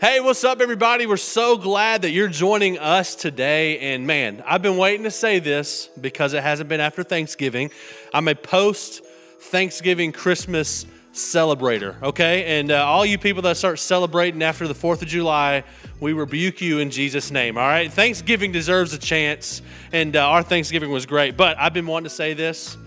Hey, what's up, everybody? We're so glad that you're joining us today. And man, I've been waiting to say this because it hasn't been after Thanksgiving. I'm a post Thanksgiving Christmas celebrator, okay? And uh, all you people that start celebrating after the 4th of July, we rebuke you in Jesus' name, all right? Thanksgiving deserves a chance, and uh, our Thanksgiving was great. But I've been wanting to say this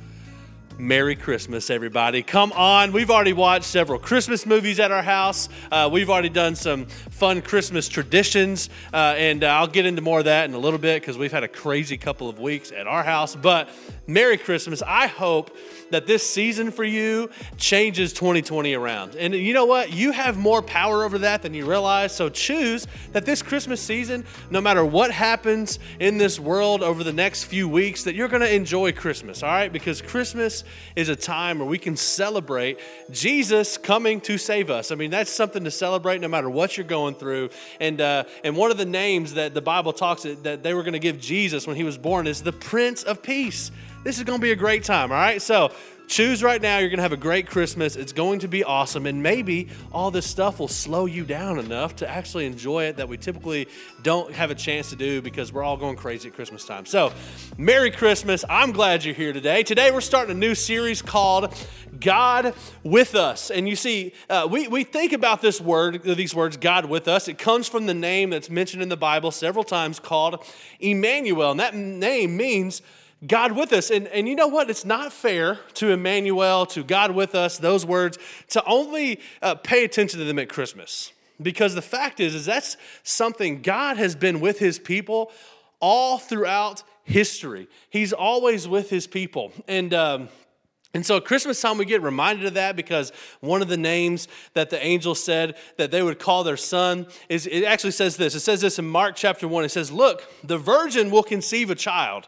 Merry Christmas, everybody. Come on. We've already watched several Christmas movies at our house. Uh, we've already done some fun Christmas traditions, uh, and uh, I'll get into more of that in a little bit because we've had a crazy couple of weeks at our house. But Merry Christmas. I hope that this season for you changes 2020 around. And you know what? You have more power over that than you realize. So choose that this Christmas season, no matter what happens in this world over the next few weeks, that you're going to enjoy Christmas, all right? Because Christmas is a time where we can celebrate Jesus coming to save us. I mean, that's something to celebrate no matter what you're going through. And, uh, and one of the names that the Bible talks that they were going to give Jesus when he was born is the Prince of Peace. This is going to be a great time, all right? So choose right now. You're going to have a great Christmas. It's going to be awesome. And maybe all this stuff will slow you down enough to actually enjoy it that we typically don't have a chance to do because we're all going crazy at Christmas time. So, Merry Christmas. I'm glad you're here today. Today, we're starting a new series called God with Us. And you see, uh, we, we think about this word, these words, God with us. It comes from the name that's mentioned in the Bible several times called Emmanuel. And that name means God with us. And, and you know what? It's not fair to Emmanuel, to God with us, those words, to only uh, pay attention to them at Christmas. Because the fact is, is that's something God has been with his people all throughout history. He's always with his people. And, um, and so at Christmas time, we get reminded of that because one of the names that the angel said that they would call their son is it actually says this. It says this in Mark chapter 1. It says, Look, the virgin will conceive a child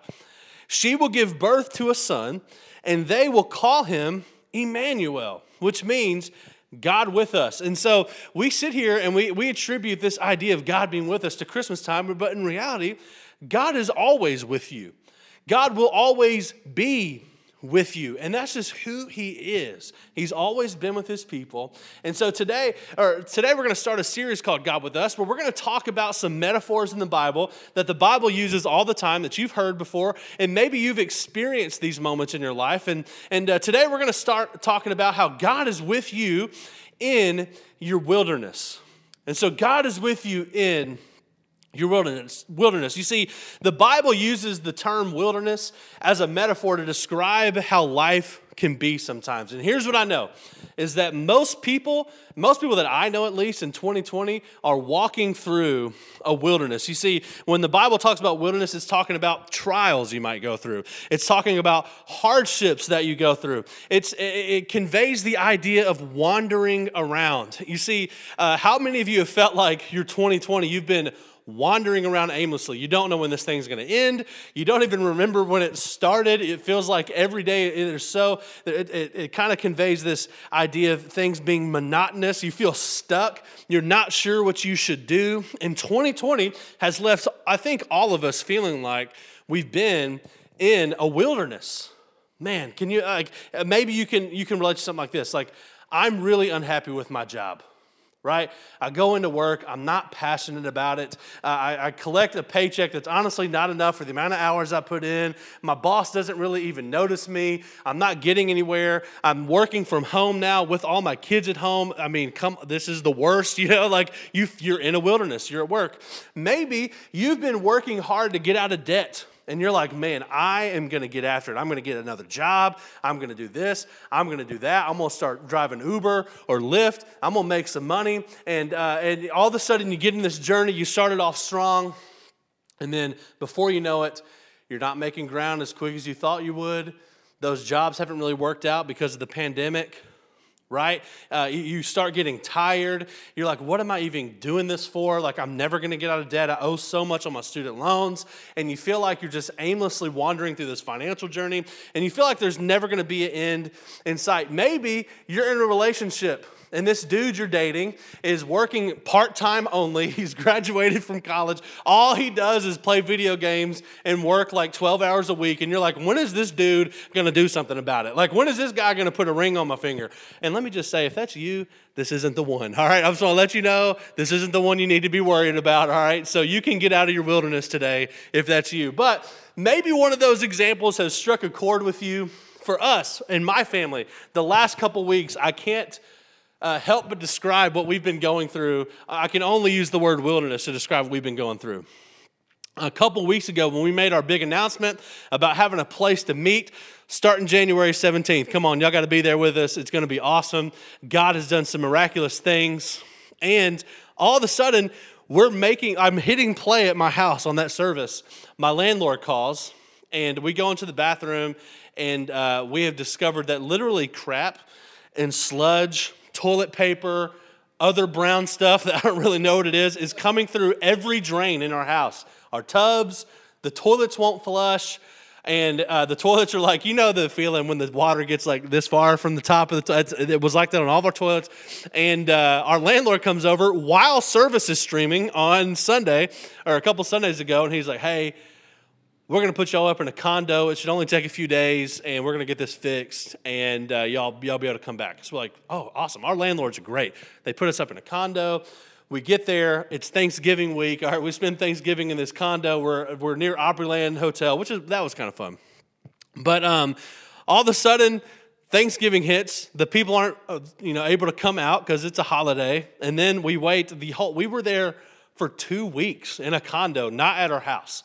she will give birth to a son, and they will call him Emmanuel, which means God with us. And so we sit here and we, we attribute this idea of God being with us to Christmas time, but in reality, God is always with you. God will always be with you. And that's just who he is. He's always been with his people. And so today, or today we're going to start a series called God with Us, where we're going to talk about some metaphors in the Bible that the Bible uses all the time that you've heard before, and maybe you've experienced these moments in your life. And, and uh, today we're going to start talking about how God is with you in your wilderness. And so God is with you in your wilderness wilderness. You see the bible uses the term wilderness as a metaphor to describe how life can be sometimes. And here's what i know is that most people most people that i know at least in 2020 are walking through a wilderness. You see when the bible talks about wilderness it's talking about trials you might go through. It's talking about hardships that you go through. It's, it, conveys the idea of wandering around. You see uh, how many of you have felt like your 2020 you've been wandering around aimlessly. You don't know when this thing's going to end. You don't even remember when it started. It feels like every day it is so, it, it, it kind of conveys this idea of things being monotonous. You feel stuck. You're not sure what you should do. And 2020 has left, I think, all of us feeling like we've been in a wilderness. Man, can you, like, maybe you can, you can relate to something like this. Like, I'm really unhappy with my job right? I go into work, I'm not passionate about it. Uh, I, I, collect a paycheck that's honestly not enough for the amount of hours I put in. My boss doesn't really even notice me. I'm not getting anywhere. I'm working from home now with all my kids at home. I mean, come, this is the worst, you know, like you, you're in a wilderness, you're at work. Maybe you've been working hard to get out of debt and you're like, man, I am going to get after it. I'm going to get another job. I'm going to do this. I'm going to do that. I'm going to start driving Uber or Lyft. I'm going to make some money. And, uh, and all of a sudden, you get in this journey. You started off strong. And then before you know it, you're not making ground as quick as you thought you would. Those jobs haven't really worked out because of the pandemic right? Uh, you start getting tired. You're like, what am I even doing this for? Like, I'm never going to get out of debt. I owe so much on my student loans. And you feel like you're just aimlessly wandering through this financial journey. And you feel like there's never going to be an end in sight. Maybe you're in a relationship and this dude you're dating is working part time only. He's graduated from college. All he does is play video games and work like 12 hours a week. And you're like, when is this dude going to do something about it? Like, when is this guy going to put a ring on my finger? And let me just say, if that's you, this isn't the one. All right, I'm just going to let you know this isn't the one you need to be worried about. All right, so you can get out of your wilderness today if that's you. But maybe one of those examples has struck a chord with you. For us and my family, the last couple weeks, I can't uh, help but describe what we've been going through. I can only use the word wilderness to describe what we've been going through. A couple weeks ago, when we made our big announcement about having a place to meet, starting January 17th. Come on, y'all got to be there with us. It's going to be awesome. God has done some miraculous things. And all of a sudden, we're making, I'm hitting play at my house on that service. My landlord calls, and we go into the bathroom, and uh, we have discovered that literally crap and sludge toilet paper, other brown stuff that I don't really know what it is, is coming through every drain in our house. Our tubs, the toilets won't flush. And uh, the toilets are like, you know, the feeling when the water gets like this far from the top of the toilet. It was like that on all of our toilets. And uh, our landlord comes over while service is streaming on Sunday or a couple Sundays ago. And he's like, hey, we're going to put y'all up in a condo. It should only take a few days, and we're going to get this fixed, and uh, y'all, y'all be able to come back. So we're like, oh, awesome. Our landlords are great. They put us up in a condo. We get there. It's Thanksgiving week. All right, we spend Thanksgiving in this condo. We're, we're near Opryland Hotel, which is that was kind of fun. But um, all of a sudden, Thanksgiving hits. The people aren't, uh, you know, able to come out because it's a holiday, and then we wait. The whole we were there for two weeks in a condo, not at our house.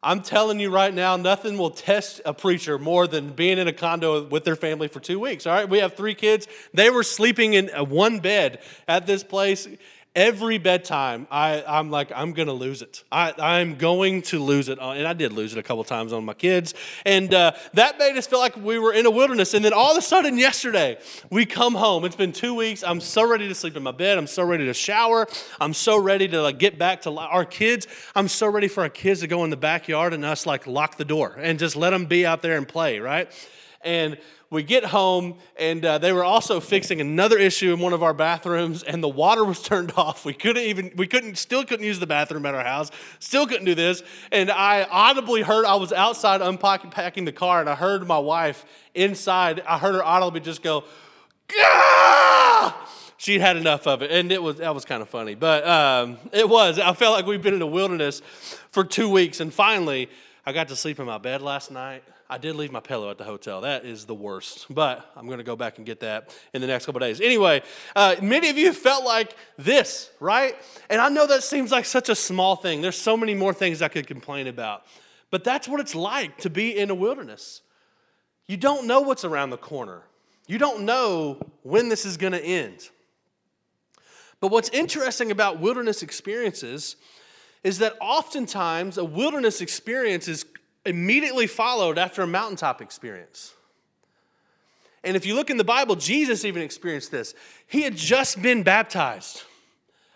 I'm telling you right now, nothing will test a preacher more than being in a condo with their family for two weeks. All right, we have three kids. They were sleeping in one bed at this place every bedtime, I, I'm like, I'm going to lose it. I, I'm going to lose it. And I did lose it a couple times on my kids. And uh, that made us feel like we were in a wilderness. And then all of a sudden, yesterday, we come home. It's been two weeks. I'm so ready to sleep in my bed. I'm so ready to shower. I'm so ready to like, get back to our kids. I'm so ready for our kids to go in the backyard and us like lock the door and just let them be out there and play, right? And we get home, and uh, they were also fixing another issue in one of our bathrooms, and the water was turned off. We couldn't even, we couldn't, still couldn't use the bathroom at our house, still couldn't do this. And I audibly heard, I was outside unpacking the car, and I heard my wife inside, I heard her audibly just go, Gah! She'd had enough of it, and it was that was kind of funny, but um, it was. I felt like we've been in the wilderness for two weeks, and finally, I got to sleep in my bed last night. I did leave my pillow at the hotel. That is the worst. But I'm going to go back and get that in the next couple days. Anyway, uh, many of you felt like this, right? And I know that seems like such a small thing. There's so many more things I could complain about. But that's what it's like to be in a wilderness. You don't know what's around the corner, you don't know when this is going to end. But what's interesting about wilderness experiences is that oftentimes a wilderness experience is immediately followed after a mountaintop experience. And if you look in the Bible, Jesus even experienced this. He had just been baptized.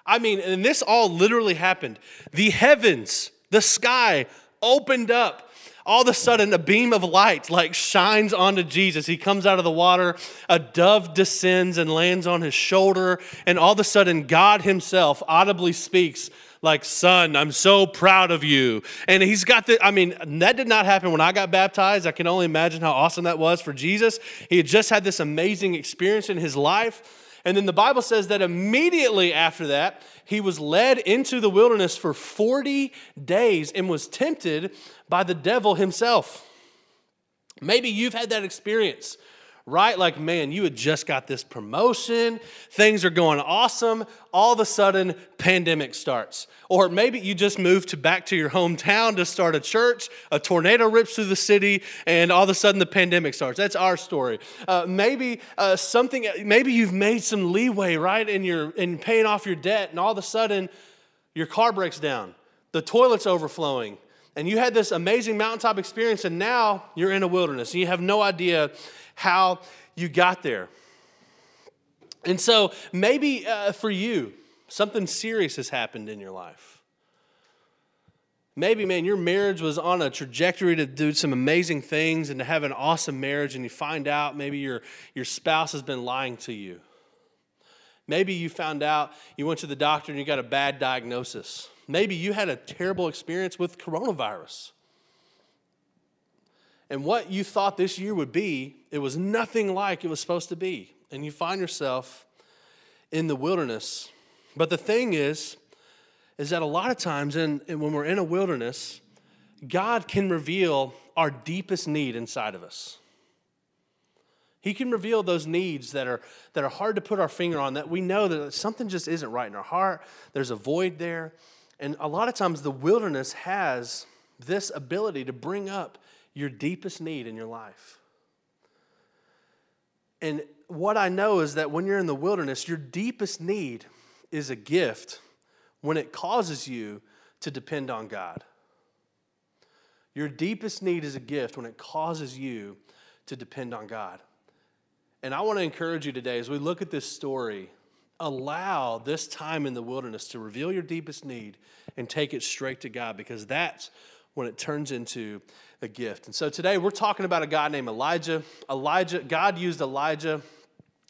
I mean, and this all literally happened. The heavens, the sky opened up. All of a sudden, a beam of light like shines onto Jesus. He comes out of the water. A dove descends and lands on his shoulder. And all of a sudden, God Himself audibly speaks like, son, I'm so proud of you. And he's got the, I mean, that did not happen when I got baptized. I can only imagine how awesome that was for Jesus. He had just had this amazing experience in his life. And then the Bible says that immediately after that, he was led into the wilderness for 40 days and was tempted by the devil himself. Maybe you've had that experience right? Like, man, you had just got this promotion, things are going awesome. All of a sudden, pandemic starts. Or maybe you just moved to back to your hometown to start a church, a tornado rips through the city, and all of a sudden the pandemic starts. That's our story. Uh, maybe uh, something, maybe you've made some leeway, right, in, your, in paying off your debt, and all of a sudden your car breaks down, the toilet's overflowing and you had this amazing mountaintop experience, and now you're in a wilderness, and you have no idea how you got there. And so maybe uh, for you, something serious has happened in your life. Maybe, man, your marriage was on a trajectory to do some amazing things and to have an awesome marriage, and you find out maybe your, your spouse has been lying to you. Maybe you found out you went to the doctor and you got a bad diagnosis. Maybe you had a terrible experience with coronavirus. And what you thought this year would be, it was nothing like it was supposed to be. And you find yourself in the wilderness. But the thing is, is that a lot of times in, when we're in a wilderness, God can reveal our deepest need inside of us. He can reveal those needs that are, that are hard to put our finger on, that we know that something just isn't right in our heart. There's a void there. And a lot of times the wilderness has this ability to bring up your deepest need in your life. And what I know is that when you're in the wilderness, your deepest need is a gift when it causes you to depend on God. Your deepest need is a gift when it causes you to depend on God. And I want to encourage you today as we look at this story, allow this time in the wilderness to reveal your deepest need and take it straight to God because that's when it turns into a gift. And so today we're talking about a guy named Elijah. Elijah, God used Elijah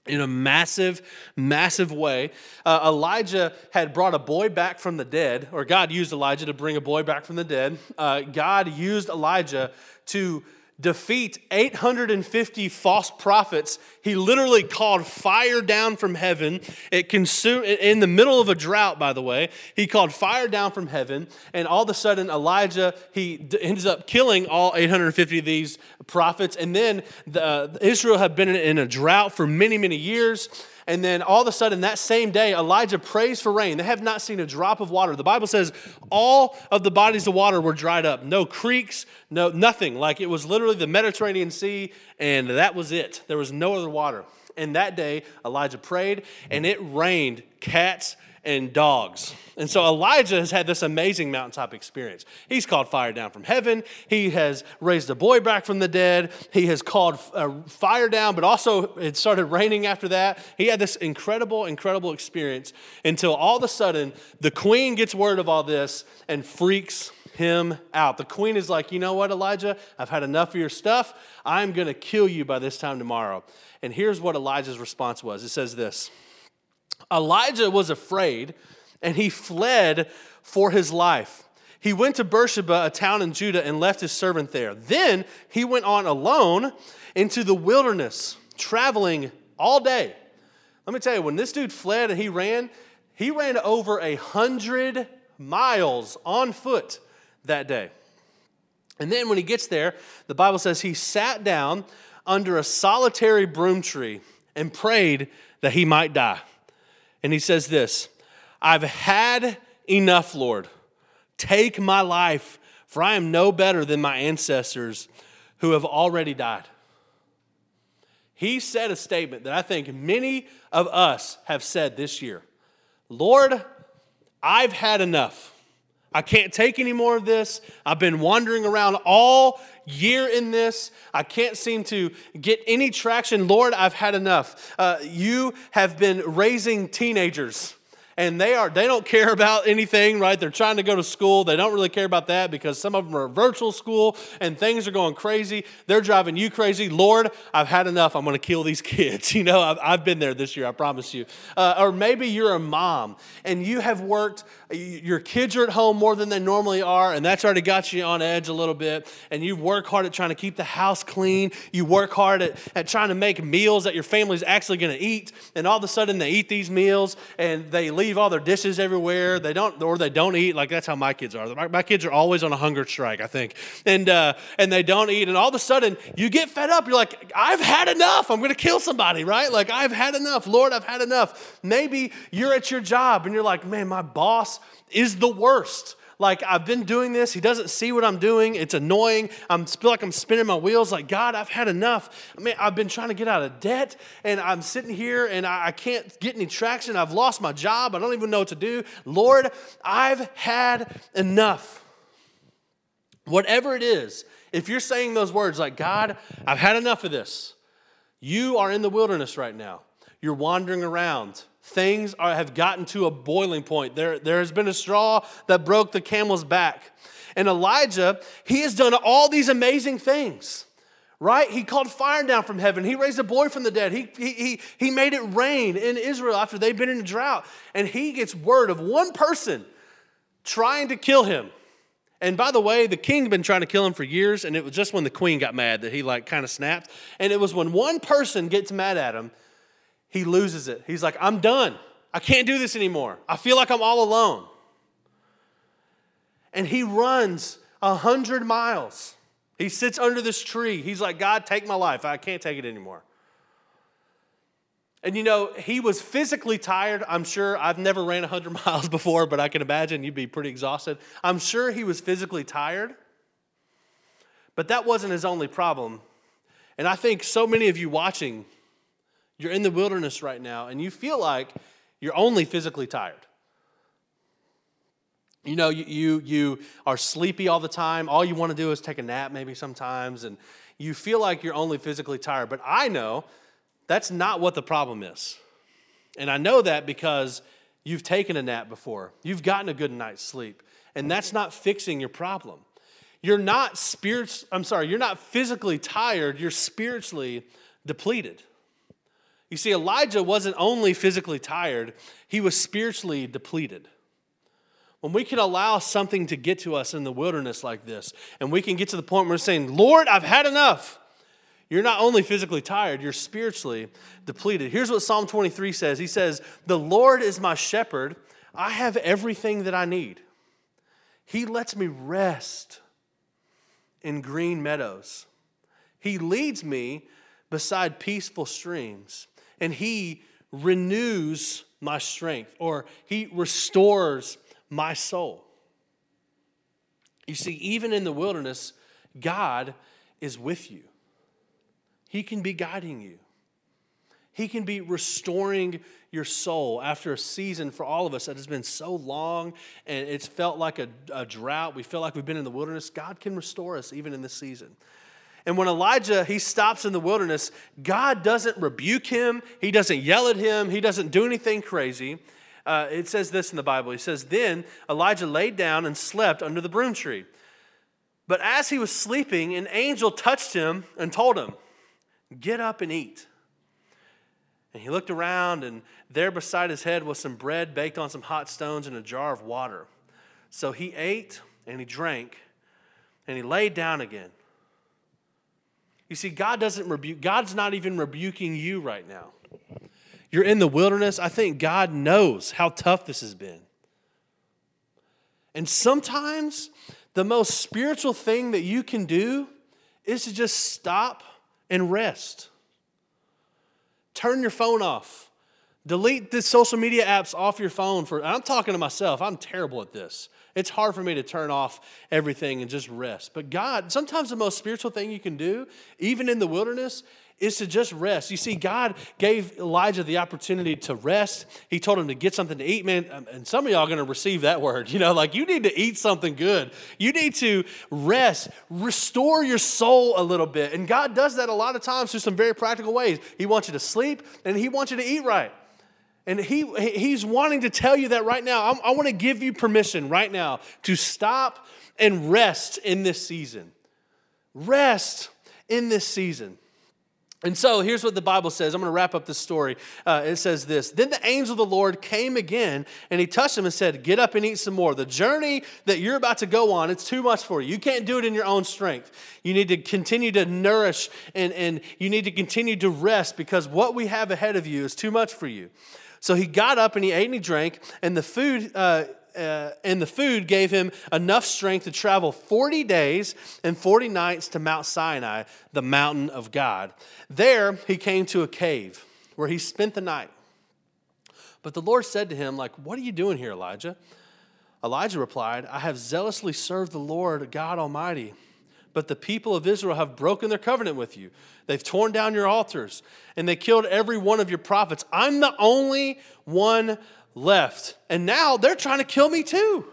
in a massive, massive way. Uh, Elijah had brought a boy back from the dead, or God used Elijah to bring a boy back from the dead. Uh, God used Elijah to defeat 850 false prophets. He literally called fire down from heaven. It consumed in the middle of a drought, by the way. He called fire down from heaven, and all of a sudden Elijah he ends up killing all 850 of these prophets. And then the, Israel had been in a drought for many, many years. And then all of a sudden, that same day, Elijah prays for rain. They have not seen a drop of water. The Bible says all of the bodies of water were dried up. No creeks, no nothing. Like it was literally the Mediterranean Sea, and that was it. There was no other water. And that day, Elijah prayed, and it rained cats and dogs. And so Elijah has had this amazing mountaintop experience. He's called fire down from heaven. He has raised a boy back from the dead. He has called uh, fire down, but also it started raining after that. He had this incredible, incredible experience until all of a sudden the queen gets word of all this and freaks him out. The queen is like, You know what, Elijah? I've had enough of your stuff. I'm going to kill you by this time tomorrow. And here's what Elijah's response was it says this. Elijah was afraid and he fled for his life. He went to Beersheba, a town in Judah, and left his servant there. Then he went on alone into the wilderness, traveling all day. Let me tell you, when this dude fled and he ran, he ran over a hundred miles on foot that day. And then when he gets there, the Bible says he sat down under a solitary broom tree and prayed that he might die. And he says this I've had enough, Lord. Take my life, for I am no better than my ancestors who have already died. He said a statement that I think many of us have said this year Lord, I've had enough. I can't take any more of this. I've been wandering around all year in this. I can't seem to get any traction. Lord, I've had enough. Uh, you have been raising teenagers and they are they don't care about anything right? They're trying to go to school. They don't really care about that because some of them are virtual school and things are going crazy. They're driving you crazy. Lord i've had enough. I'm going to kill these kids. You know i've, I've been there this year i promise you. Uh, or maybe you're a mom and you have worked your kids are at home more than they normally are and that's already got you on edge a little bit. And you work hard at trying to keep the house clean. You work hard at, at trying to make meals that your family's actually going to eat. And all of a sudden they eat these meals and they leave leave all their dishes everywhere. They don't, or they don't eat. Like that's how my kids are. My, my kids are always on a hunger strike, I think, and uh, and they don't eat. And all of a sudden, you get fed up. You're like, I've had enough. I'm going to kill somebody, right? Like I've had enough. Lord, I've had enough. Maybe you're at your job and you're like, man, my boss is the worst. Like, I've been doing this. He doesn't see what I'm doing. It's annoying. I feel like I'm spinning my wheels. Like, God, I've had enough. I mean, I've been trying to get out of debt, and I'm sitting here and I can't get any traction. I've lost my job. I don't even know what to do. Lord, I've had enough. Whatever it is, if you're saying those words like, God, I've had enough of this, you are in the wilderness right now. You're wandering around. Things are, have gotten to a boiling point. There, there has been a straw that broke the camel's back. And Elijah, he has done all these amazing things, right? He called fire down from heaven. He raised a boy from the dead. He, he, he, he made it rain in Israel after they've been in a drought. And he gets word of one person trying to kill him. And by the way, the king had been trying to kill him for years, and it was just when the queen got mad that he like kind of snapped. And it was when one person gets mad at him, he loses it. He's like, I'm done. I can't do this anymore. I feel like I'm all alone. And he runs a hundred miles he sits under this tree. He's like, God, take my life. I can't take it anymore. And you know, he was physically tired. I'm sure I've never ran 100 miles before, but I can imagine you'd be pretty exhausted. I'm sure he was physically tired, but that wasn't his only problem. And I think so many of you watching, you're in the wilderness right now, and you feel like you're only physically tired. You know, you, you, you are sleepy all the time. All you want to do is take a nap, maybe sometimes, and you feel like you're only physically tired. But I know that's not what the problem is. And I know that because you've taken a nap before, you've gotten a good night's sleep, and that's not fixing your problem. You're not spirits, I'm sorry, you're not physically tired, you're spiritually depleted. You see, Elijah wasn't only physically tired, he was spiritually depleted. When we can allow something to get to us in the wilderness like this, and we can get to the point where we're saying, Lord, I've had enough. You're not only physically tired, you're spiritually depleted. Here's what Psalm 23 says He says, The Lord is my shepherd. I have everything that I need. He lets me rest in green meadows. He leads me beside peaceful streams, and He renews my strength, or He restores my soul. You see, even in the wilderness, God is with you. He can be guiding you. He can be restoring your soul after a season for all of us that has been so long and it's felt like a, a, drought. We feel like we've been in the wilderness. God can restore us even in this season. And when Elijah he stops in the wilderness, God doesn't rebuke him. He doesn't yell at him. He doesn't do anything crazy uh, it says this in the Bible. He says, Then Elijah laid down and slept under the broom tree. But as he was sleeping, an angel touched him and told him, Get up and eat. And he looked around, and there beside his head was some bread baked on some hot stones and a jar of water. So he ate and he drank, and he laid down again. You see, God doesn't rebuke, God's not even rebuking you right now. You're in the wilderness. I think God knows how tough this has been. And sometimes the most spiritual thing that you can do is to just stop and rest. Turn your phone off. Delete the social media apps off your phone for I'm talking to myself. I'm terrible at this. It's hard for me to turn off everything and just rest. But God, sometimes the most spiritual thing you can do, even in the wilderness, is to just rest. You see, God gave Elijah the opportunity to rest. He told him to get something to eat, man. Um, and some of y'all are going to receive that word. You know, like you need to eat something good. You need to rest, restore your soul a little bit. And God does that a lot of times through some very practical ways. He wants you to sleep and He wants you to eat right. And he, he's wanting to tell you that right now. I, I want to give you permission right now to stop and rest in this season. Rest in this season. And so here's what the Bible says. I'm going to wrap up the story. Uh, it says this Then the angel of the Lord came again and he touched him and said, Get up and eat some more. The journey that you're about to go on, it's too much for you. You can't do it in your own strength. You need to continue to nourish and, and you need to continue to rest because what we have ahead of you is too much for you. So he got up and he ate and he drank, and the food. Uh, uh, and the food gave him enough strength to travel 40 days and 40 nights to Mount Sinai, the mountain of God. There he came to a cave where he spent the night. But the Lord said to him, like, "What are you doing here, Elijah?" Elijah replied, "I have zealously served the Lord God Almighty." But the people of Israel have broken their covenant with you. They've torn down your altars and they killed every one of your prophets. I'm the only one left. And now they're trying to kill me too.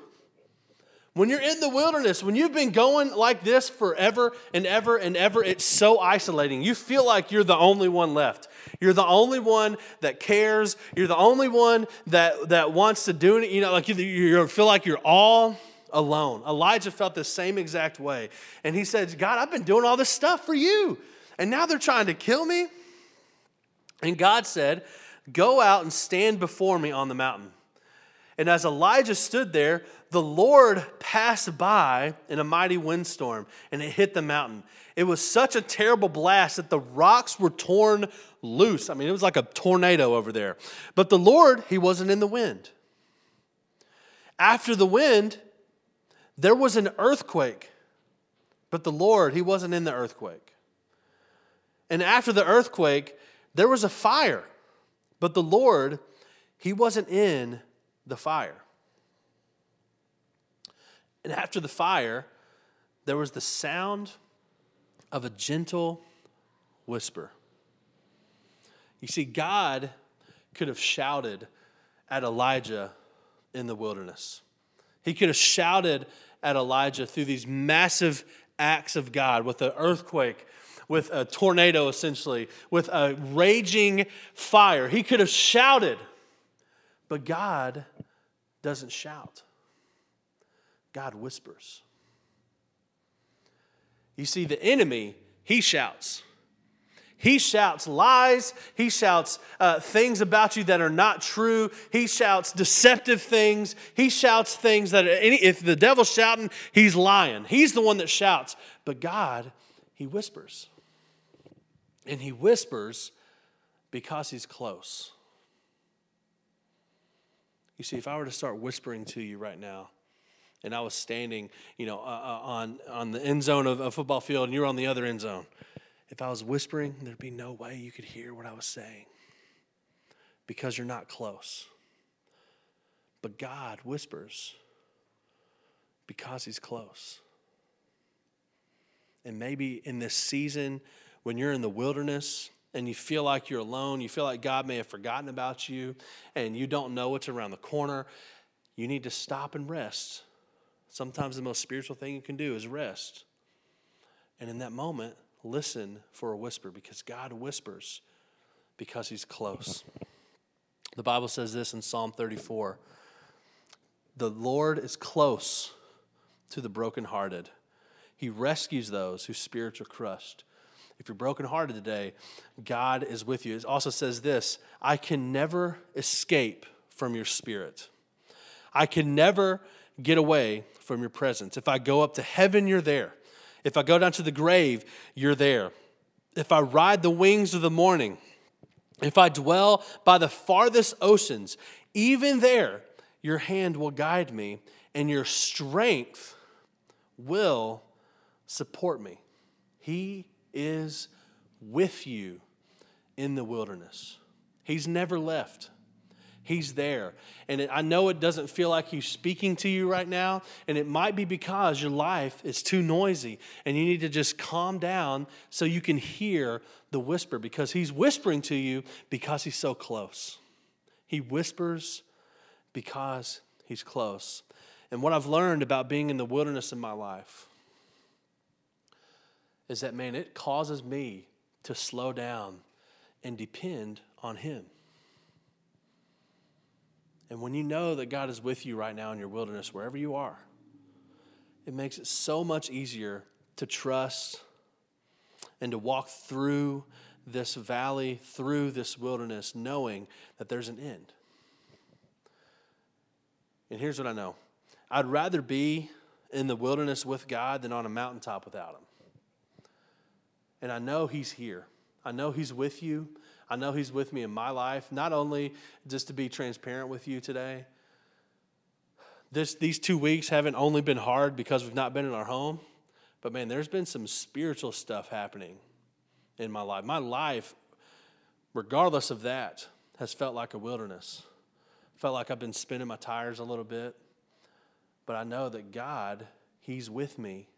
When you're in the wilderness, when you've been going like this forever and ever and ever, it's so isolating. You feel like you're the only one left. You're the only one that cares. You're the only one that, that wants to do it. You know, like you, you feel like you're all alone. Elijah felt the same exact way. And he said, God, I've been doing all this stuff for you. And now they're trying to kill me? And God said, Go out and stand before me on the mountain. And as Elijah stood there, the Lord passed by in a mighty windstorm and it hit the mountain. It was such a terrible blast that the rocks were torn loose. I mean, it was like a tornado over there. But the Lord, He wasn't in the wind. After the wind, there was an earthquake. But the Lord, He wasn't in the earthquake. And after the earthquake, there was a fire. But the Lord, He wasn't in the fire. And after the fire, there was the sound of a gentle whisper. You see, God could have shouted at Elijah in the wilderness. He could have shouted at Elijah through these massive acts of God with an earthquake, with a tornado essentially, with a raging fire. He could have shouted, but God doesn't shout, God whispers. You see, the enemy, he shouts. He shouts lies. He shouts uh, things about you that are not true. He shouts deceptive things. He shouts things that, any, if the devil's shouting, he's lying. He's the one that shouts. But God, he whispers. And he whispers because he's close. You see, if I were to start whispering to you right now, and I was standing, you know, uh, uh on, on the end zone of a football field, and you were on the other end zone, if I was whispering, there'd be no way you could hear what I was saying because you're not close. But God whispers because He's close. And maybe in this season, when you're in the wilderness and you feel like you're alone, you feel like God may have forgotten about you, and you don't know what's around the corner, you need to stop and rest. Sometimes the most spiritual thing you can do is rest. And in that moment, listen for a whisper because God whispers because he's close. The Bible says this in Psalm 34 The Lord is close to the brokenhearted, he rescues those whose spirits are crushed. If you're brokenhearted today, God is with you. It also says this I can never escape from your spirit. I can never get away from your presence. If I go up to heaven, you're there. If I go down to the grave, you're there. If I ride the wings of the morning, if I dwell by the farthest oceans, even there, your hand will guide me and your strength will support me. He is with you in the wilderness. He's never left. He's there. And I know it doesn't feel like He's speaking to you right now, and it might be because your life is too noisy and you need to just calm down so you can hear the whisper because He's whispering to you because He's so close. He whispers because He's close. And what I've learned about being in the wilderness in my life is that, man, it causes me to slow down and depend on Him. And when you know that God is with you right now in your wilderness, wherever you are, it makes it so much easier to trust and to walk through this valley, through this wilderness, knowing that there's an end. And here's what I know I'd rather be in the wilderness with God than on a mountaintop without Him. And I know He's here, I know He's with you. I know He's with me in my life, not only just to be transparent with you today. This, these two weeks haven't only been hard because we've not been in our home, but man, there's been some spiritual stuff happening in my life. My life, regardless of that, has felt like a wilderness. Felt like I've been spinning my tires a little bit, but I know that God, He's with me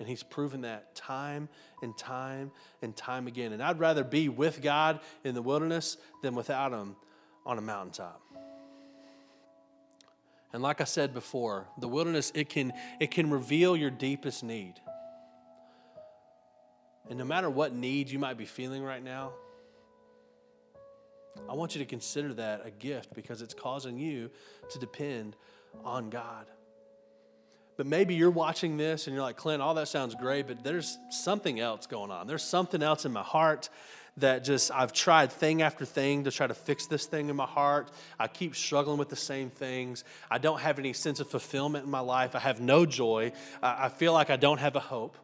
and he's proven that time and time and time again. And I'd rather be with God in the wilderness than without him on a mountaintop. And like I said before, the wilderness it can it can reveal your deepest need. And no matter what need you might be feeling right now, I want you to consider that a gift because it's causing you to depend on God. But maybe you're watching this and you're like, Clint, all that sounds great, but there's something else going on. There's something else in my heart that just I've tried thing after thing to try to fix this thing in my heart. I keep struggling with the same things. I don't have any sense of fulfillment in my life. I have no joy. I feel like I don't have a hope.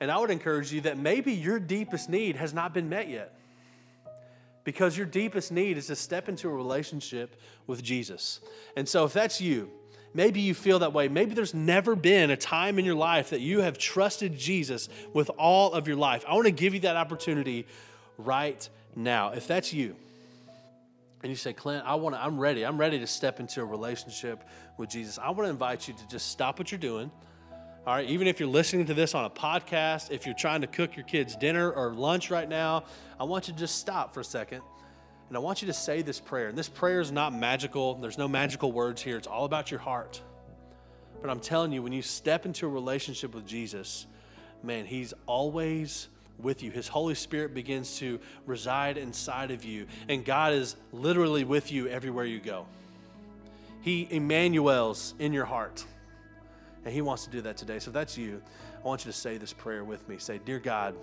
And I would encourage you that maybe your deepest need has not been met yet. Because your deepest need is to step into a relationship with Jesus. And so if that's you, maybe you feel that way. Maybe there's never been a time in your life that you have trusted Jesus with all of your life. I want to give you that opportunity right now. If that's you, and you say, Clint, I want to, I'm ready. I'm ready to step into a relationship with Jesus. I want to invite you to just stop what you're doing. All right, even if you're listening to this on a podcast, if you're trying to cook your kids dinner or lunch right now, I want you to just stop for a second. And I want you to say this prayer. And this prayer is not magical, there's no magical words here. It's all about your heart. But I'm telling you, when you step into a relationship with Jesus, man, He's always with you. His Holy Spirit begins to reside inside of you, and God is literally with you everywhere you go. He Emmanuel's in your heart, and He wants to do that today. So if that's you, I want you to say this prayer with me. Say, Dear God,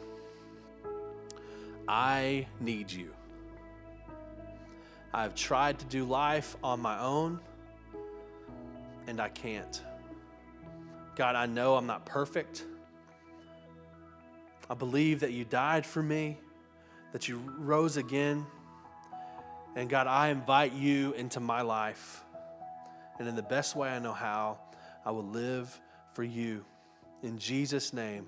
I need you. I've tried to do life on my own, and I can't. God, I know I'm not perfect. I believe that you died for me, that you rose again. And God, I invite you into my life. And in the best way I know how, I will live for you. In Jesus' name,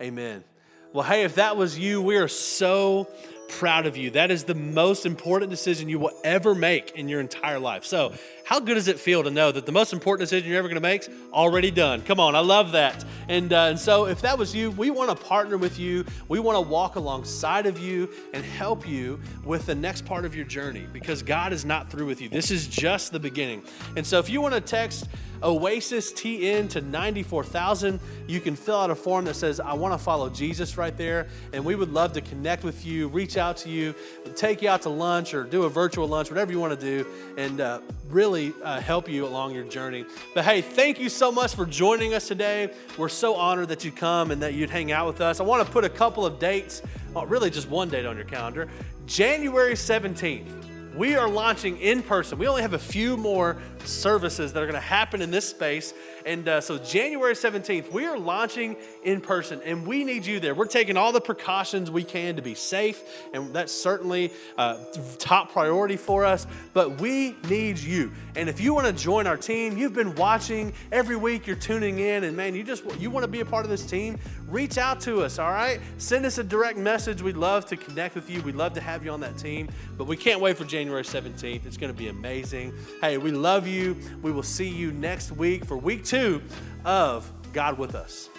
amen. Well, hey, if that was you, we are so proud of you. That is the most important decision you will ever make in your entire life. So, how good does it feel to know that the most important decision you're ever going to make is already done? Come on, I love that. And, uh, and so, if that was you, we want to partner with you. We want to walk alongside of you and help you with the next part of your journey because God is not through with you. This is just the beginning. And so, if you want to text Oasis TN to 94,000, you can fill out a form that says, I want to follow Jesus right there. And we would love to connect with you, reach out to you, take you out to lunch or do a virtual lunch, whatever you want to do, and uh, really uh, help you along your journey. But hey, thank you so much for joining us today. We're so honored that you'd come and that you'd hang out with us. I want to put a couple of dates, well, really just one date on your calendar. January 17th we are launching in person. We only have a few more services that are going to happen in this space. And uh, so, January 17th, we are launching in person, and we need you there. We're taking all the precautions we can to be safe, and that's certainly uh, top priority for us. But we need you. And if you want to join our team, you've been watching every week, you're tuning in, and man, you just you want to be a part of this team, reach out to us, all right? Send us a direct message. We'd love to connect with you. We'd love to have you on that team. But we can't wait for January 17th. It's going to be amazing. Hey, we love you. We will see you next week for week two of God with us.